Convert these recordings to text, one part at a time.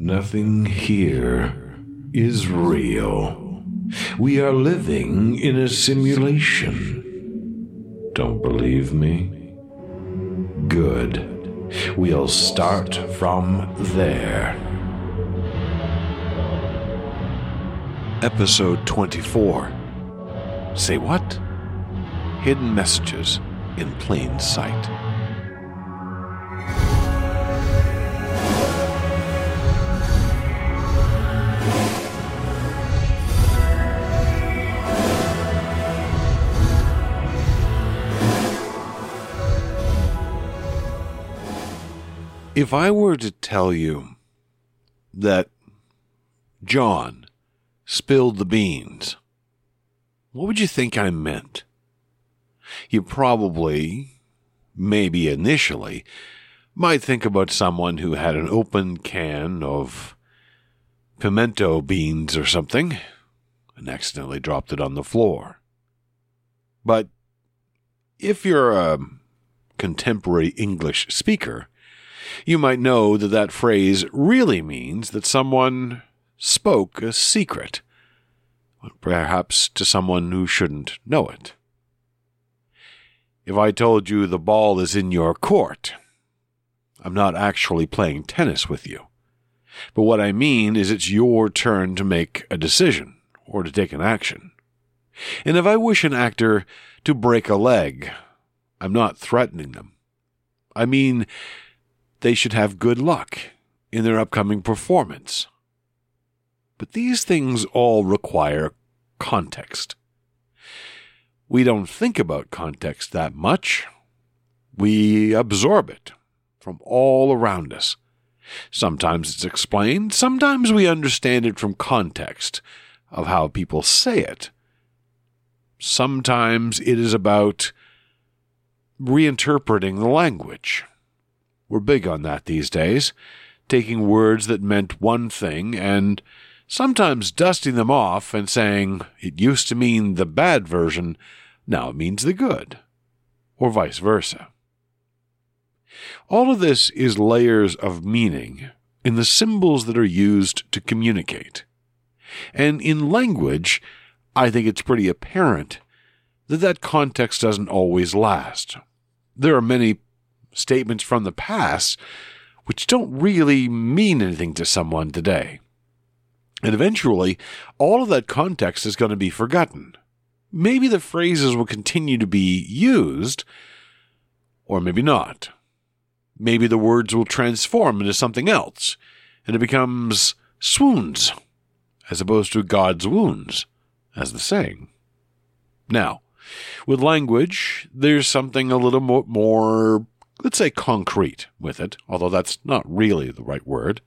Nothing here is real. We are living in a simulation. Don't believe me? Good. We'll start from there. Episode 24 Say what? Hidden messages in plain sight. If I were to tell you that John spilled the beans, what would you think I meant? You probably, maybe initially, might think about someone who had an open can of pimento beans or something and accidentally dropped it on the floor. But if you're a contemporary English speaker, you might know that that phrase really means that someone spoke a secret, perhaps to someone who shouldn't know it. If I told you the ball is in your court, I'm not actually playing tennis with you. But what I mean is it's your turn to make a decision or to take an action. And if I wish an actor to break a leg, I'm not threatening them. I mean, they should have good luck in their upcoming performance. But these things all require context. We don't think about context that much. We absorb it from all around us. Sometimes it's explained, sometimes we understand it from context of how people say it. Sometimes it is about reinterpreting the language. We're big on that these days, taking words that meant one thing and sometimes dusting them off and saying it used to mean the bad version, now it means the good, or vice versa. All of this is layers of meaning in the symbols that are used to communicate. And in language, I think it's pretty apparent that that context doesn't always last. There are many statements from the past which don't really mean anything to someone today. And eventually, all of that context is going to be forgotten. Maybe the phrases will continue to be used, or maybe not. Maybe the words will transform into something else, and it becomes zounds, as opposed to God's wounds, as the saying. Now, with language, there's something a little more, let's say, concrete with it, although that's not really the right word.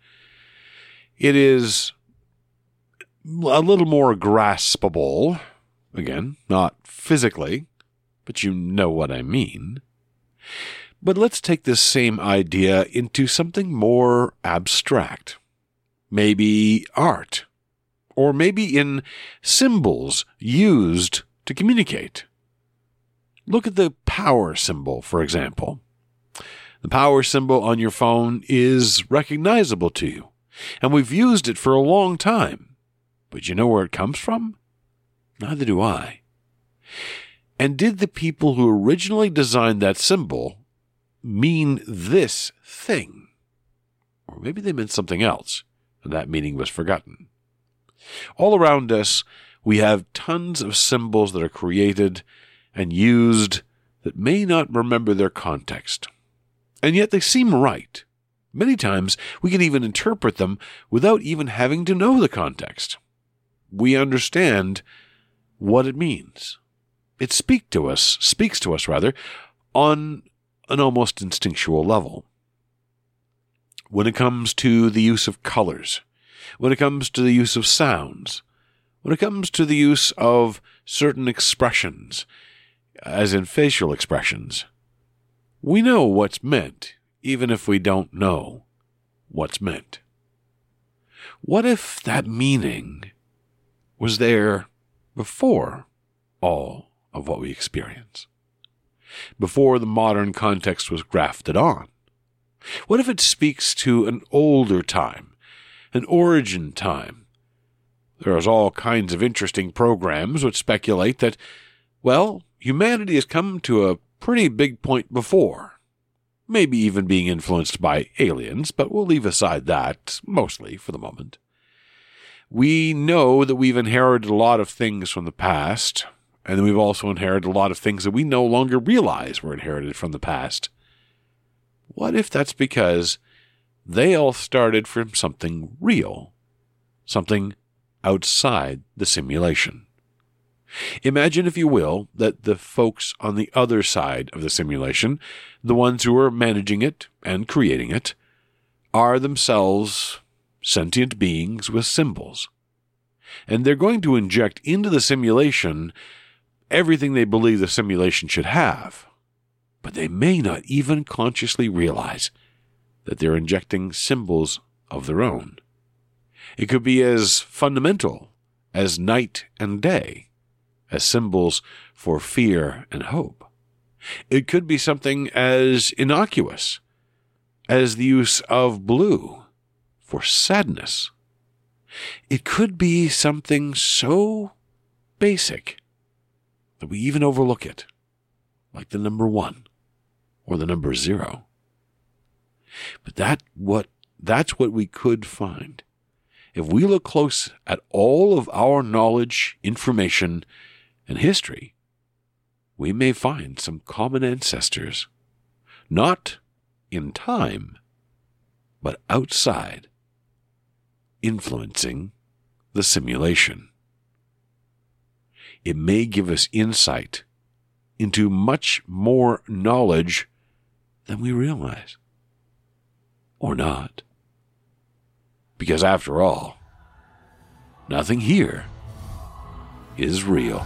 It is a little more graspable. Again, not physically, but you know what I mean. But let's take this same idea into something more abstract. Maybe art. Or maybe in symbols used to communicate. Look at the power symbol, for example. The power symbol on your phone is recognizable to you, and we've used it for a long time. But you know where it comes from? Neither do I. And did the people who originally designed that symbol mean this thing? Or maybe they meant something else, and that meaning was forgotten. All around us, we have tons of symbols that are created and used that may not remember their context and yet they seem right. Many times we can even interpret them without even having to know the context. We understand what it means. It speak to us, speaks to us rather, on an almost instinctual level. When it comes to the use of colors, when it comes to the use of sounds, when it comes to the use of certain expressions, as in facial expressions, we know what's meant, even if we don't know what's meant. What if that meaning was there before all of what we experience? Before the modern context was grafted on? What if it speaks to an older time an origin time. There's all kinds of interesting programs which speculate that, well, humanity has come to a pretty big point before. Maybe even being influenced by aliens, but we'll leave aside that, mostly for the moment. We know that we've inherited a lot of things from the past, and we've also inherited a lot of things that we no longer realize were inherited from the past. What if that's because they all started from something real, something outside the simulation? Imagine, if you will, that the folks on the other side of the simulation, the ones who are managing it and creating it, are themselves sentient beings with symbols. And they're going to inject into the simulation everything they believe the simulation should have. But they may not even consciously realize that they're injecting symbols of their own. It could be as fundamental as night and day, as symbols for fear and hope. It could be something as innocuous as the use of blue for sadness. It could be something so basic that we even overlook it, like the number one or the number zero. But that what that's what we could find. If we look close at all of our knowledge, information, and history, we may find some common ancestors, not in time, but outside, influencing the simulation it may give us insight into much more knowledge than we realize. Or not. Because after all, nothing here is real.